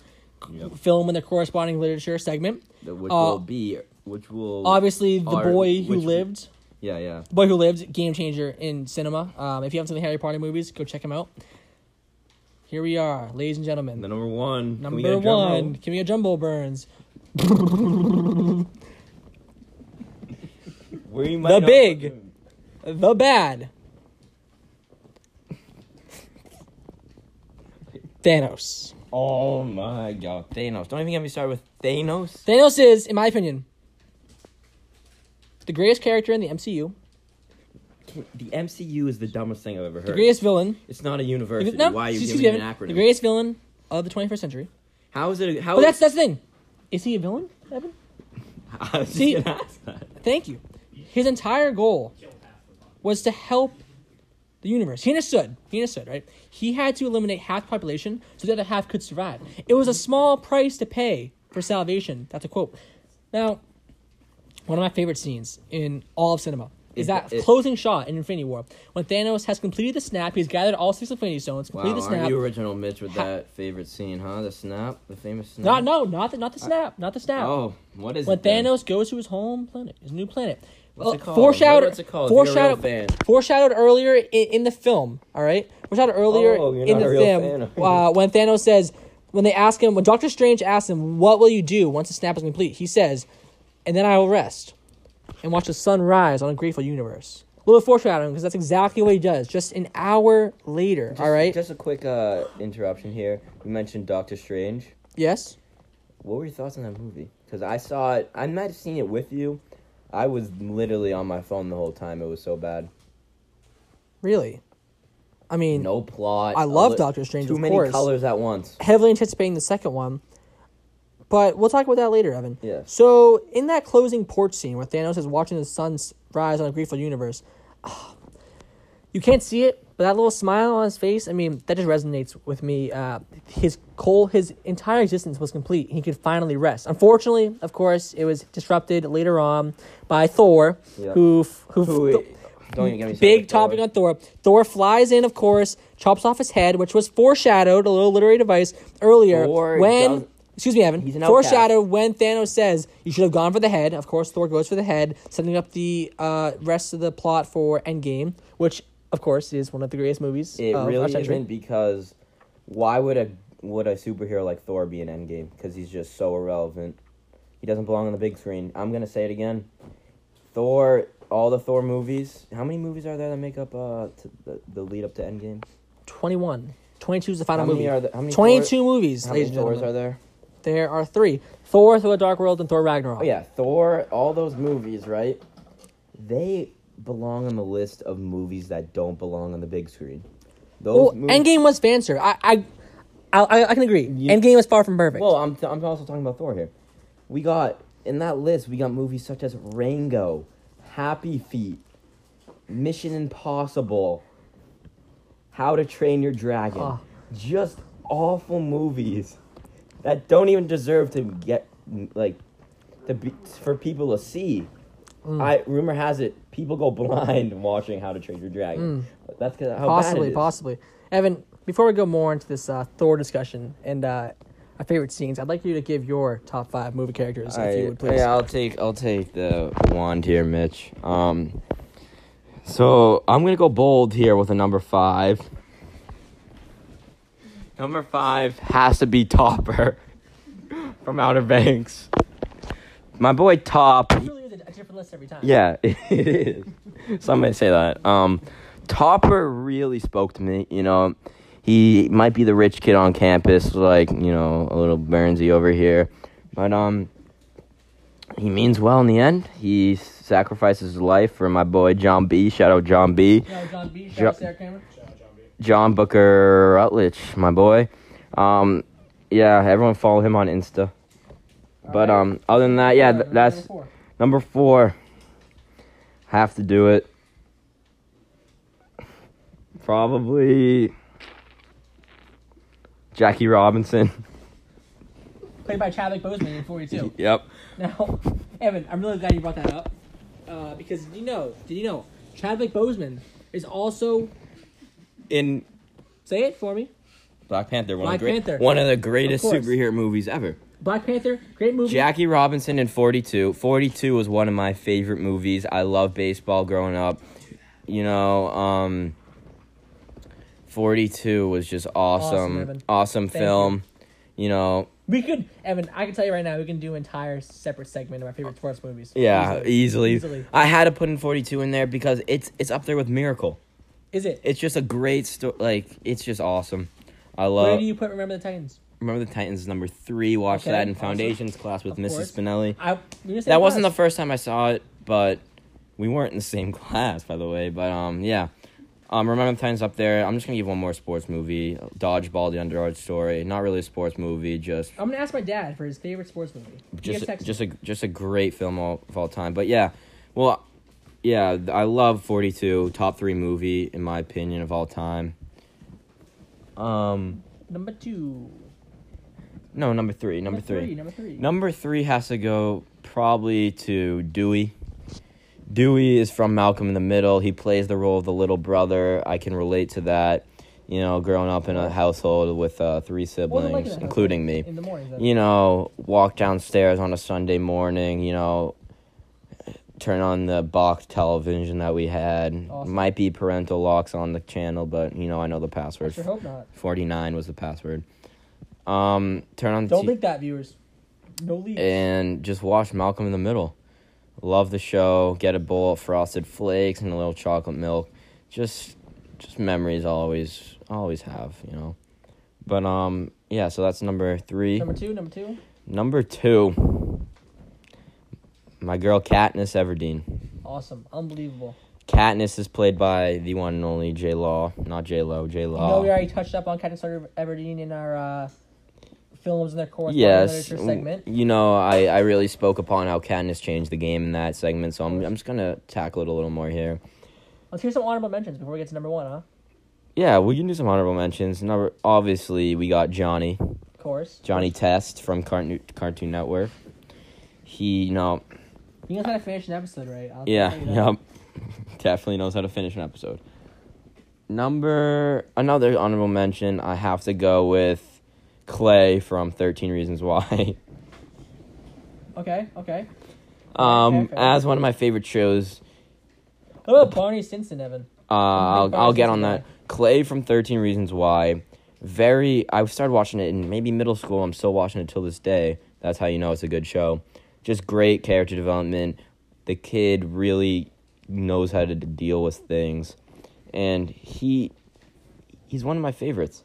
Yep. film and the corresponding literature segment. which Uh, will be, which will Obviously, The Are- Boy Who Lived. Yeah, yeah. The Boy Who Lived, game changer in cinema. Um, if you haven't seen the Harry Potter movies, go check them out. Here we are, ladies and gentlemen. The number one. Can we get Number roll? one. Give me a Jumbo Burns. *laughs* The big. The bad. Thanos. Oh my god, Thanos! Don't even get me started with Thanos. Thanos is, in my opinion, the greatest character in the MCU, The MCU is the dumbest thing I've ever heard. the greatest villain. It's not a university. No, Why are you giving an acronym? The greatest villain of the 21st century. How is it? How But that's that's the thing. Is he a villain, Evan? *laughs* I was See- gonna ask that. Thank you. His entire goal was to help the universe. He understood. He understood, right? He had to eliminate half the population so the other half could survive. It was a small price to pay for salvation. That's a quote. Now, one of my favorite scenes in all of cinema is that it- closing shot in Infinity War when Thanos has completed the snap. He's gathered all six Infinity Stones, Wow, completed the aren't snap. you original Mitch with Ha- that favorite scene, huh? The snap, the famous snap. Not no, not the not the snap, not the snap. Oh, what is when it? then? Thanos goes to his home planet, his new planet. What's it called? Foreshadowed. What's it called? If you're a real Foreshadowed. fan. Foreshadowed earlier in, in the film. All right. Foreshadowed earlier Oh, in the film fan. uh, when Thanos says, when they ask him, when Doctor Strange asks him, "What will you do once the snap is complete?" He says, "And then I will rest and watch the sun rise on a grateful universe." A little foreshadowing because that's exactly what he does. Just an hour later. Just, all right. Just a quick uh, interruption here. You mentioned Doctor Strange. yes. What were your thoughts on that movie? Because I saw it. I might have seen it with you. I was literally on my phone the whole time. It was so bad. Really. I mean, No plot. I love li- Doctor Strange, Too many course. colors at once. heavily anticipating the second one. But we'll talk about that later, Evan. Yeah. So in that closing porch scene where Thanos is watching the sun rise on a grateful universe, ah, you can't see it, but that little smile on his face, I mean, that just resonates with me. Uh, his whole, his entire existence was complete. He could finally rest. Unfortunately, of course, it was disrupted later on by Thor, who, who, Who? f- Don't even get me Big with Thor. topic on Thor. Thor flies in, of course, chops off his head, which was foreshadowed, a little literary device earlier. Thor when, does- excuse me, Evan, He's foreshadowed when Thanos says, You should have gone for the head. Of course, Thor goes for the head, setting up the uh, rest of the plot for Endgame, which, of course, is one of the greatest movies It of our really century. isn't because why would a would a superhero like Thor be in Endgame? Because he's just so irrelevant. He doesn't belong on the big screen. I'm gonna say it again. Thor, all the Thor movies. How many movies are there that make up uh to the, the lead up to Endgame? 21. 22 is the final How many movie. are there? How many 22 Thor- movies, How many Thors are there? There are three Thor, Thor Dark World, and Thor Ragnarok. Oh yeah, Thor. All those movies, right? They belong on the list of movies that don't belong on the big screen. Those Well, movies- Endgame was fan service. I, I, I, I can agree. You- Endgame is far from perfect. Well, I'm, I'm also talking about Thor here. We got in that list. We got movies such as Rango, Happy Feet, Mission Impossible, How to Train Your Dragon. Ah. Just awful movies that don't even deserve to get like to be for people to see. Mm. I rumor has it people go blind *laughs* watching How to Train Your Dragon. That's 'cause how Mm. possibly, bad it is. possibly. Evan, before we go more into this uh, Thor discussion and uh, our favorite scenes, I'd like you to give your top five movie characters, if you would please. Yeah, I'll take I'll take the wand here, Mitch. Um, so I'm gonna go bold here with a number five. Number five has to be Topper *laughs* from Outer Banks. My boy Top. It list every time. Yeah, *laughs* it is. Some may say that. Um, Topper really spoke to me. You know, he might be the rich kid on campus, like you know, a little Burnsy over here, but um, he means well in the end. He sacrifices his life for my boy John B. Shout out John B. Shout out John B. Jo- Shout out Sarah Kramer. John Booker Routledge, my boy. Um, yeah, everyone follow him on Insta. But Alright. um, other than that, yeah, th- that's four. Number four have to do it. Probably Jackie Robinson. Played by Chadwick Boseman in 42. *laughs* Yep. Now, Evan, I'm really glad you brought that up. Uh, because did you know, did you know, Chadwick Boseman is also, In say it for me, Black Panther, one Black of the great, Panther. one of the greatest Of superhero movies ever. Black Panther, great movie. Jackie Robinson in 42. 42 was one of my favorite movies. I love baseball growing up. You know, um 42 was just Awesome, awesome. Awesome, film. You. know, We could, Evan, I can tell you right now, we can do an entire separate segment of my favorite sports movies. yeah, easily. Easily. I had to put in 42 in there because it's it's up there with Miracle. Is it? It's just a great story. Like it's just awesome. I love. Where do you put Remember the Titans? Remember the Titans is number three. Watch Okay, that in awesome. foundations class with Of Mrs. course. Spinelli. I, we just said That wasn't the first time I saw it, but we weren't in the same *laughs* class, by the way. But um, yeah, um, remember the Titans up there. I'm just gonna give one more sports movie, Dodgeball: The Underdog Story. Not really a sports movie, just I'm gonna ask my dad for his favorite sports movie. Just gets just a just a great film all, of all time. But yeah, well, yeah, I love 42, top three movie in my opinion of all time. Um, number two. No, number three, number, three. Number three. Number three has to go probably to Dewey. Dewey is from Malcolm in the Middle. He plays the role of the little brother. I can relate to that. You know, growing up in a household with uh, three it like in siblings, including me. In the mornings. You know, walk downstairs on a Sunday morning, you know, turn on the box television that we had. Awesome. Might be parental locks on the channel, but, you know, I know the I password. sure hope not. 49 was the password. Um, turn on the Don't t- leak that, viewers. No leaks. and just watch Malcolm in the Middle. Love the show. Get a bowl of frosted flakes and a little chocolate milk. Just, just memories. I'll always, I'll always have. You know. But um, yeah. So that's number three. number two. Number two. Number two. My girl Katniss Everdeen. Awesome. Unbelievable. Katniss is played by the one and only J Law, not J Lo. J You know, Law. we already touched up on Katniss Everdeen in our uh, films and their corresponding Yes, literature segment. you know, I, I really spoke upon how Katniss changed the game in that segment, so I'm I'm just gonna tackle it a little more here. Let's hear some honorable mentions before we get to number one, huh? Yeah, we can do some honorable mentions. Number obviously we got Johnny, Of course. Johnny Test from Cartoon Cartoon Network. He, you know, You knows how to finish an episode, right? I'll yeah, tell you that. yep, *laughs* definitely knows how to finish an episode. Number another honorable mention, I have to go with Clay from Thirteen Reasons Why. *laughs* Okay, okay. um, fair. as one of my favorite shows, Oh, Barney Stinson, Evan. Uh, I'll, I'll get on that. Clay from Thirteen Reasons Why. Very. I started watching it in maybe middle school. I'm still watching it till this day. That's how you know it's a good show. Just great character development. The kid really knows how to deal with things, and he he's one of my favorites.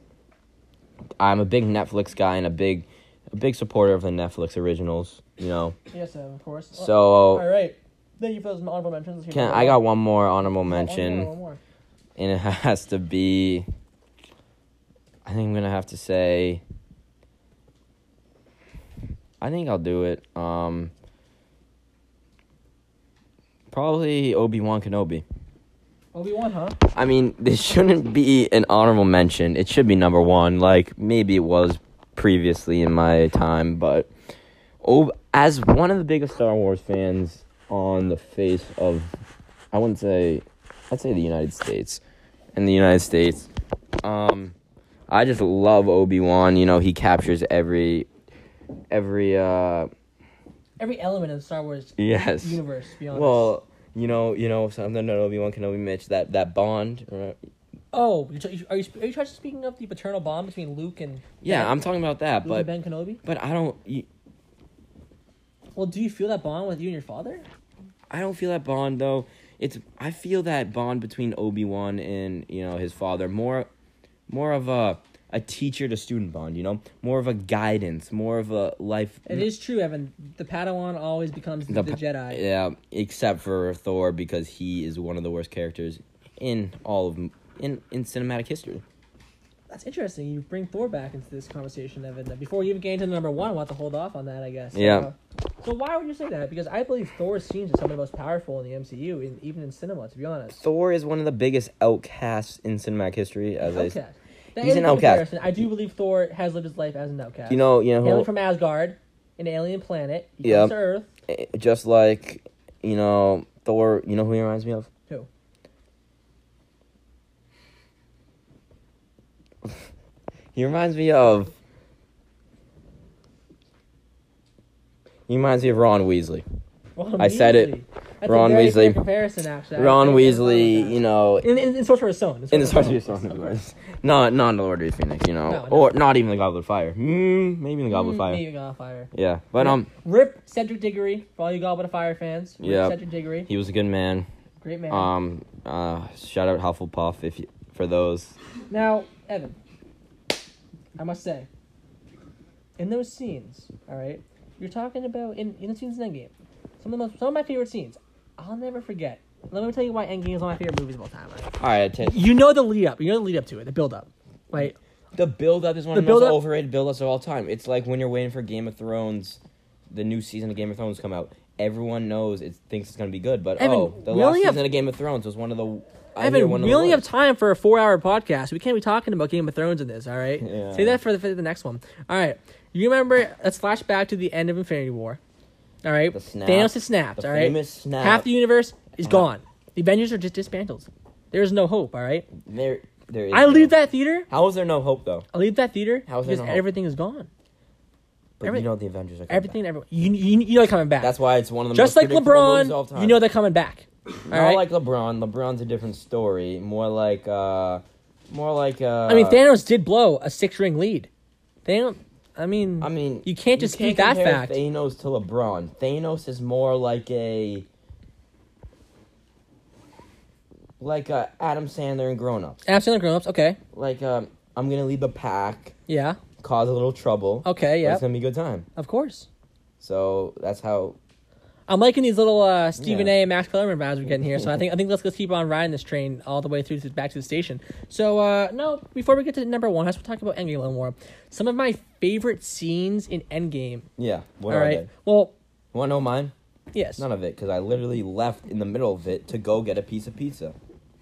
I'm a big Netflix guy and a big a big supporter of the Netflix originals. You know, Yes, of course. So all right. Thank you for those honorable mentions. Can I got one more honorable mention. one more. and it *laughs* has to be I think I'm gonna have to say I think I'll do it. Um probably Obi Wan Kenobi. Obi Wan, huh? I mean, this shouldn't be an honorable mention. It should be number one, like maybe it was previously in my time, but Ob- as one of the biggest Star Wars fans on the face of, I wouldn't say, I'd say the United States, in the United States, um, I just love Obi Wan. You know, he captures every, every, uh, Every element of the Star Wars yes, universe. To be honest. well. You know, you know something that Obi Wan Kenobi Mitch that that bond. Right? oh, you are you are you trying to speaking of the paternal bond between Luke and Yeah, Ben? I'm talking about that, Luke and but Ben Kenobi? but I don't. you- Well, do you feel that bond with you and your father? I don't feel that bond though. It's I feel that bond between Obi Wan and you know his father more, more of a a teacher to student bond. You know, more of a guidance, more of a life. It is true, Evan. The Padawan always becomes the, pa- Jedi. Yeah, except for Thor because he is one of the worst characters in all of in in cinematic history. That's interesting. You bring Thor back into this conversation, Evan. Before you even get into number one, I want to hold off on that, I guess. Yeah. Uh, so why would you say that? Because I believe Thor's scenes are some of the most powerful in the MCU, in, even in cinema. To be honest. Thor is one of the biggest outcasts in cinematic history. As I, Outcast. That He's an outcast. I do believe Thor has lived his life as an outcast. you know, you know, who- from Asgard, an alien planet. He Yep. Earth. eh, just like you know Thor. You know who he reminds me of? Who? *laughs* He reminds me of. He reminds me of Ron Weasley. Ron I said it. Weasley. That's Ron Weasley. comparison, actually. Ron Weasley, you know, In, in, in Sorcerer's Stone. in the Sorcerer's Stone, of course. Not not in the Lord of the Phoenix, you know, No, no. or not even the Goblet of Fire. Mm, maybe the Goblet of Fire. Maybe the Goblet of Fire. Yeah, but um, Rip Cedric Diggory for all you Goblet of Fire fans. Rip Yep. Cedric Diggory, he was a good man. great man. Um, uh, shout out Hufflepuff if you, for those. now, Evan, I must say, in those scenes, all right, you're talking about in in the scenes in Endgame, some of the most some of my favorite scenes. I'll never forget. Let me tell you why Endgame is one of my favorite movies of all time. All right, t- You know the lead up. You know the lead up to it. The build up, right? the build up is one of the most build-up- overrated build ups of all time. It's like when you're waiting for Game of Thrones, the new season of Game of Thrones to come out. Everyone knows it thinks it's gonna be good, but Evan, oh, the last season have- of Game of Thrones was one of the. I Evan, we only have time for a four-hour podcast. We can't be talking about Game of Thrones in this. All right, Yeah. say that for the, for the next one. All right, you remember? Let's flash back to the end of Infinity War. All right, The snap. Thanos has snapped. The all right, famous snap. half the universe is Uh-huh. gone. The Avengers are just dismantled. There is no hope. All right, There, there is. I no- leave that theater. How is there no hope though? I leave that theater How is there because no hope? everything is gone. But Every- you know the Avengers are coming Everything, back. everyone. You, you, you know they're coming back. That's why it's one of the just most like predictable of all LeBron. time. You know they're coming back. All Not right. like LeBron. LeBron's a different story. More like, uh, more like. Uh, I mean, Thanos did blow a six-ring lead. Thanos. I mean, I mean, You can't dispute that fact. Thanos to LeBron. Thanos is more like a, like uh, Adam Sandler and Grown Ups. Adam absolutely grown-ups. Okay. Like, um, I'm gonna lead the pack, Yeah. cause a little trouble. Okay. Yeah. It's gonna be a good time. Of course. So that's how. I'm liking these little uh, Stephen Yeah. A. and Max Kellerman vibes we're getting here. So I think I think let's let's keep on riding this train all the way through to back to the station. So uh, no, before we get to number one, I let's talk about Endgame a little more. Some of my favorite scenes in Endgame. Yeah. What all are right. they? Well, Want to know mine? yes. None of it, because I literally left in the middle of it to go get a piece of pizza.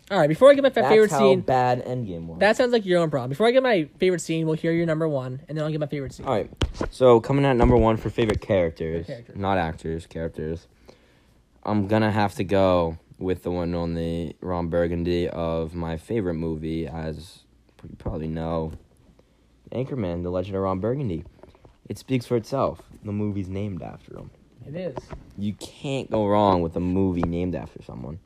All right. Before I get my That's favorite how scene, bad Endgame was. that sounds like your own problem. Before I get my favorite scene, we'll hear your number one, and then I'll get my favorite scene. All right. So coming at number one for favorite characters, Characters. not actors, characters. I'm gonna have to go with the one on the Ron Burgundy of my favorite movie, as you probably know, Anchorman: The Legend of Ron Burgundy. It speaks for itself. The movie's named after him. It is. You can't go wrong with a movie named after someone.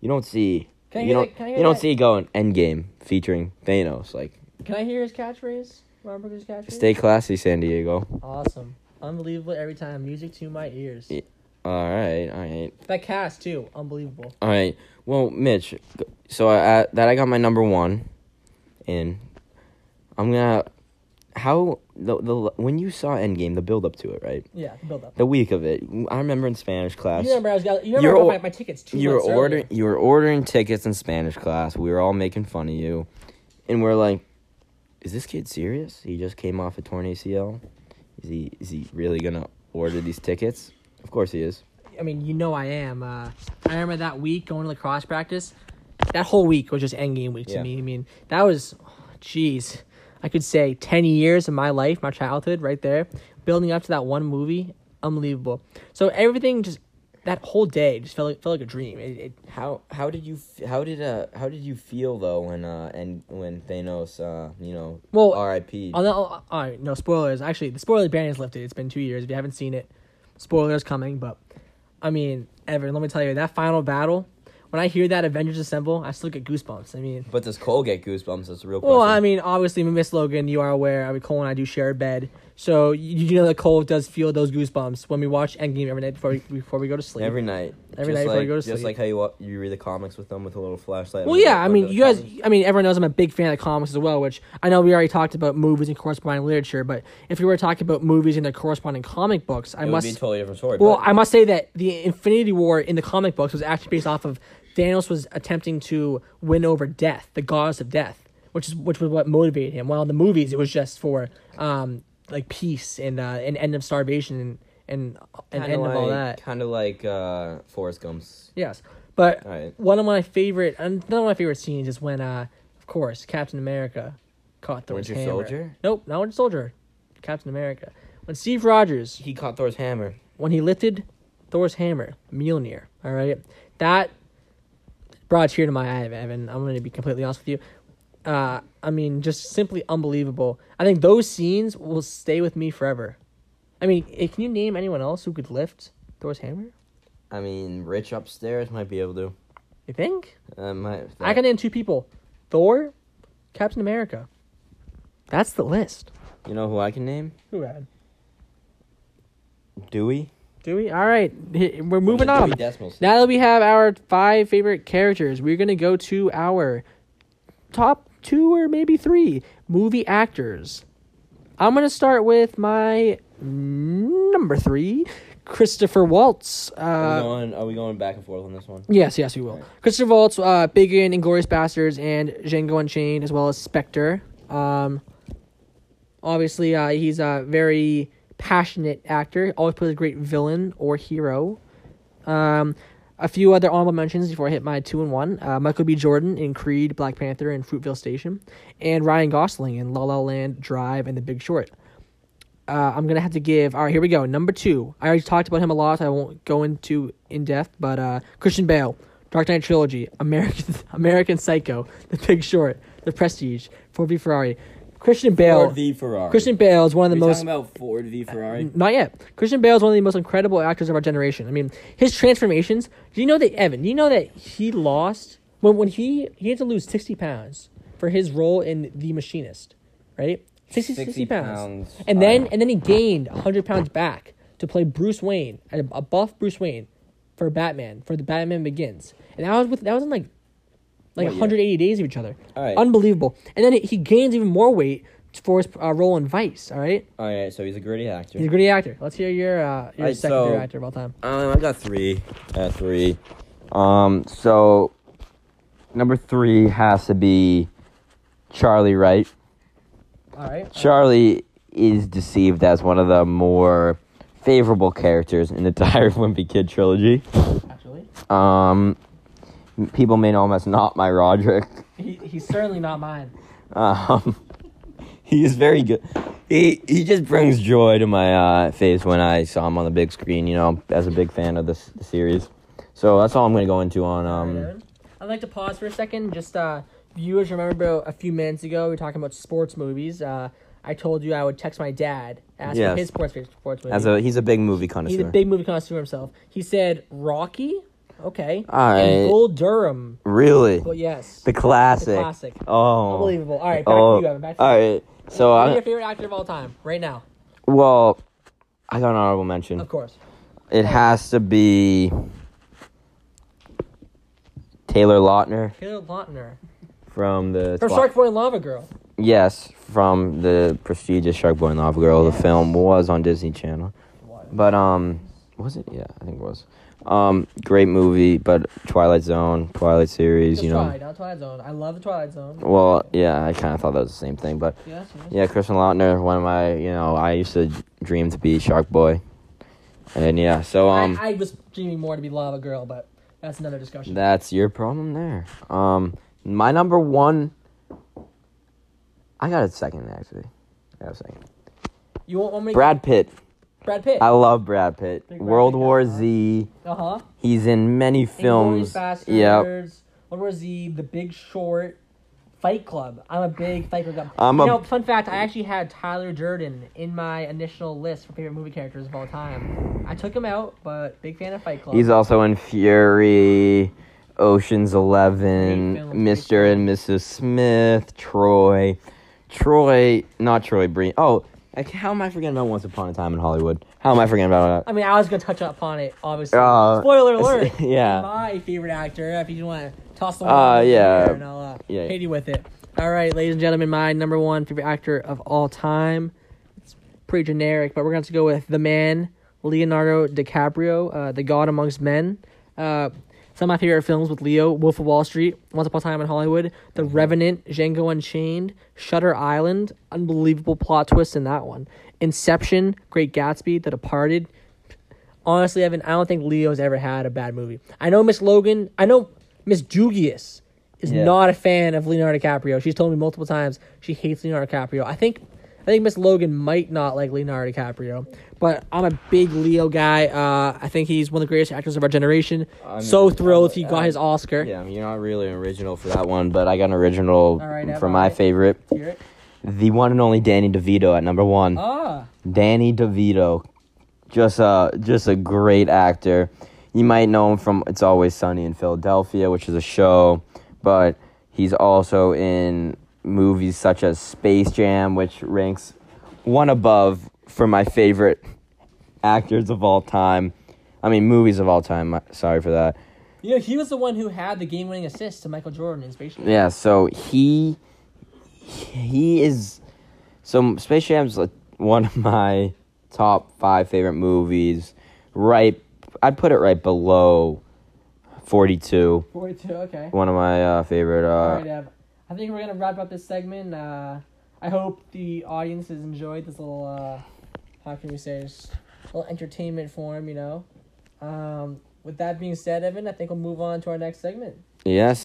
You don't see. Can I you hear don't. that- can I hear you don't that? see going Endgame featuring Thanos. Like, Can I hear his catchphrase? Ron Burgundy's catchphrase. stay classy, San Diego. Awesome. Unbelievable every time. Music to my ears. Yeah. All right, all right. That cast too. Unbelievable. All right. Well, Mitch, so I, that I got my number one in. I'm gonna. How the the when you saw Endgame, the build up to it, right? Yeah, the build up. The week of it, I remember in Spanish class. You remember I was got, you remember my, my tickets two you were ordering earlier. you were ordering tickets in Spanish class. We were all making fun of you, and we're like, "Is this kid serious? He just came off a torn ACL. Is he is he really gonna order these tickets? Of course he is. I mean, you know I am. Uh, I remember that week going to lacrosse practice. That whole week was just endgame week to Yeah. me. I mean, that was, jeez, I could say ten years of my life, my childhood, right there, building up to that one movie. Unbelievable. So everything just that whole day just felt like, felt like a dream. It, it, How how did you how did uh how did you feel though when uh and when Thanos uh you know Well, R.I.P. I'll, I'll, all right, no spoilers. Actually, the spoiler ban is lifted. It's been two years. If you haven't seen it, spoilers coming. But I mean, Evan, let me tell you that final battle. When I hear that Avengers assemble, I still get goosebumps. I mean, But does Cole get goosebumps? That's a real question. well, I mean, obviously, Miss Logan, you are aware. I mean, Cole and I do share a bed, so you, you know that Cole does feel those goosebumps when we watch Endgame every night before we, before we go to sleep. every night. Every just night before like, you go to sleep. Just like how you you read the comics with them with a little flashlight. Well, yeah, I mean, you guys. I mean, everyone knows I'm a big fan of comics as well, which I know we already talked about movies and corresponding literature, but if we were talking about movies and their corresponding comic books, I it must would be a totally different story. Well, but I must say that the Infinity War in the comic books was actually based off of Thanos was attempting to win over death, the goddess of death. which is which was what motivated him. While in the movies, it was just for um like peace and uh and end of starvation and and, and end of all that. Kind of like uh, Forrest Gump's. Yes, but right. one of my favorite, and one of my favorite scenes is when, uh, of course, Captain America caught Thor's Winter hammer. Soldier? Nope, not Winter Soldier. Captain America. When Steve Rogers, He caught Thor's hammer. when he lifted Thor's hammer, Mjolnir. All right, that brought a tear to my eye, Evan. I'm going to be completely honest with you. Uh, I mean, just simply unbelievable. I think those scenes will stay with me forever. I mean, eh, can you name anyone else who could lift Thor's hammer? I mean, Rich upstairs might be able to. You think? Uh, might, I can name two people: Thor, Captain America. That's the list. You know who I can name? Who had? Dewey. Do we? All right, we're moving on. Dewey Decimal System. Now that we have our five favorite characters, we're gonna go to our top two or maybe three movie actors. I'm gonna start with my number three, Christopher Waltz. are, we Uh, going, are we going back and forth on this one? yes, yes, we will. Right. Christopher Waltz, uh, big in Inglourious Basterds and Django Unchained, as well as Spectre. Um, obviously, uh, he's a very passionate actor. Always plays a great villain or hero. Um, a few other honorable mentions before I hit my two and one. Uh, Michael B. Jordan in Creed, Black Panther, and Fruitvale Station, and Ryan Gosling in La La Land, Drive, and The Big Short. Uh, I'm gonna have to give. All right, here we go. Number two. I already talked about him a lot. So I won't go into in depth, but uh, Christian Bale, Dark Knight trilogy, American *laughs* American Psycho, The Big Short, The Prestige, Ford v Ferrari. Christian Bale. Ford v Ferrari. Christian Bale is one of the Are you most. talking about Ford v Ferrari? Not yet. Christian Bale is one of the most incredible actors of our generation. I mean, his transformations. Do you know that Evan? Do you know that he lost when when he he had to lose sixty pounds for his role in The Machinist, right? 60, 60 pounds. And then and then he gained hundred pounds back to play Bruce Wayne, a, a buff Bruce Wayne, for Batman for the Batman Begins, and that was with that was in like like What year? 180 days of each other. All right. Unbelievable. And then he gains even more weight for his uh, role in Vice. All right. All right, so he's a gritty actor. He's a gritty actor. Let's hear your uh, your Alright, second so- actor of all time. Um, I got three. Got three. Um, so number three has to be Charlie Wright. All right. Charlie is deceived as one of the more favorable characters in the *laughs* entire Wimpy Kid trilogy. Actually, Um, people may know him as not my Roderick. he, he's certainly not mine. Um, *laughs* he is very good. He he just brings joy to my uh, face when I saw him on the big screen. You know, as a big fan of this the series. So that's all I'm gonna go into on. Um, I'd like to pause for a second. Just uh, viewers remember a few minutes ago we were talking about sports movies. Uh, I told you I would text my dad, ask Yes. his sports sports movie. as a he's a big movie connoisseur. He's a big movie connoisseur himself. He said Rocky. Okay. Alright. And Bull Durham. really, Well, yes. the classic. The classic. Oh, Unbelievable. All right, back oh, to you, Evan. Back to all you. right. So Who's your favorite actor of all time right now? well, I got an honorable mention. Of course. It has to be Taylor Lautner Taylor Lautner. from the From Shark Boy and Lava Girl. Yes, from the prestigious Shark Boy and Lava Girl. The film was on Disney Channel, but um, was it? Yeah, I think it was. Um, great movie, but Twilight Zone, Twilight series, Just you know. Twilight, not Twilight Zone. I love the Twilight Zone. Well, yeah, I kind of thought that was the same thing, but yes. yeah, Christian Lautner, one of my, you know, I used to dream to be Shark Boy, and yeah, so um, I, I was dreaming more to be Lava Girl, but that's another discussion. that's your problem there. Um, my number one, I got a second actually. I got a second. you want me Brad Pitt. Brad Pitt. I love Brad Pitt. Brad World Pitt War? Z. Uh huh. He's in many films. Yep. World War Z, The Big Short, Fight Club. I'm a big Fight Club guy. I'm you a- know, fun fact, I actually had Tyler Durden in my initial list for favorite movie characters of all time. I took him out, but big fan of Fight Club. He's also in Fury, Ocean's Eleven, Mr. and Mrs. Smith, Troy, Troy, not Troy Breen. Oh, like, how am I forgetting about Once Upon a Time in Hollywood? How am I forgetting about that? I mean, I was gonna touch upon it, obviously. Uh, Spoiler *laughs* alert. yeah. My favorite actor. If you want to toss the Uh, yeah. and I'll uh, Yeah. hit you with it. All right, ladies and gentlemen, my number one favorite actor of all time. It's pretty generic, but we're going to go with the man Leonardo DiCaprio, uh, the God amongst men. Uh, Some of my favorite films with Leo: Wolf of Wall Street, Once Upon a Time in Hollywood, The Revenant, Django Unchained, Shutter Island. Unbelievable plot twist in that one. Inception, Great Gatsby, The Departed. Honestly, Evan, I don't think Leo's ever had a bad movie. I know Miss Logan. I know Miss Jugius is Yeah. not a fan of Leonardo DiCaprio. She's told me multiple times she hates Leonardo DiCaprio. I think think Miss Logan might not like Leonardo DiCaprio, but I'm a big Leo guy. Uh, I think he's one of the greatest actors of our generation. I'm- so thrilled he got his Oscar. Yeah, I mean, you're not really an original for that one, but I got an original right, for my right. favorite. The one and only Danny DeVito at number one. Ah, Danny DeVito, just a just a great actor. You might know him from It's Always Sunny in Philadelphia, which is a show, but he's also in movies such as Space Jam, which ranks one above for my favorite actors of all time. I mean, movies of all time. uh, Sorry for that. you know he was the one who had the game-winning assist to Michael Jordan in Space Jam. Yeah, so he he is so Space Jam's like one of my top five favorite movies. Right, I'd put it right below Forty Two. Forty-two. Okay. One of my uh, favorite. Uh, All right, Ev. I think we're gonna wrap up this segment. Uh, I hope the audience has enjoyed this little. Uh, how can we say this? Little entertainment form, you know. Um, with that being said, Evan, I think we'll move on to our next segment. Yes,